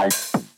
Bye.